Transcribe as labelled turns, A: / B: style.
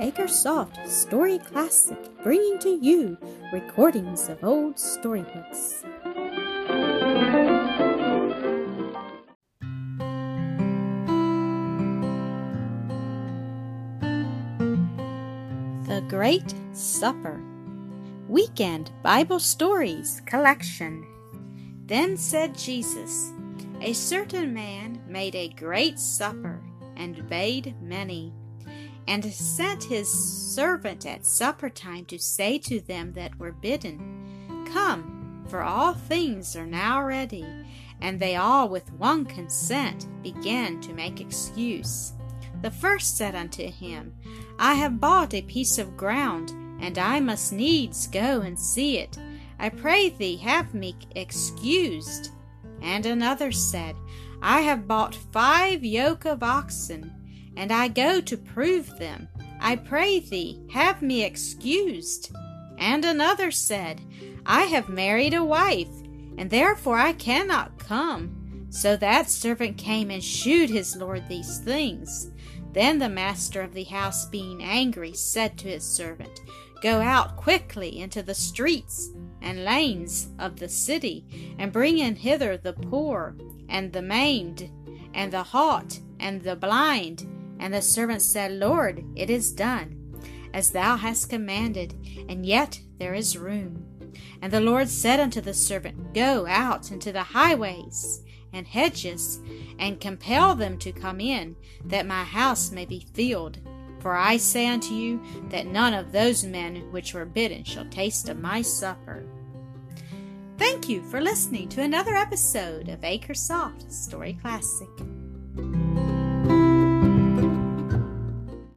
A: Acresoft Story Classic, bringing to you recordings of old storybooks. The Great Supper Weekend Bible Stories Collection. Then said Jesus, A certain man made a great supper and bade many and sent his servant at supper time to say to them that were bidden, Come, for all things are now ready. And they all with one consent began to make excuse. The first said unto him, I have bought a piece of ground, and I must needs go and see it. I pray thee have me excused. And another said, I have bought five yoke of oxen, and I go to prove them. I pray thee, have me excused. And another said, I have married a wife, and therefore I cannot come. So that servant came and shewed his lord these things. Then the master of the house, being angry, said to his servant, Go out quickly into the streets and lanes of the city, and bring in hither the poor, and the maimed, and the halt, and the blind and the servant said, Lord, it is done, as thou hast commanded, and yet there is room. And the Lord said unto the servant, Go out into the highways and hedges, and compel them to come in, that my house may be filled. For I say unto you, that none of those men which were bidden shall taste of my supper. Thank you for listening to another episode of Acresoft Story Classic.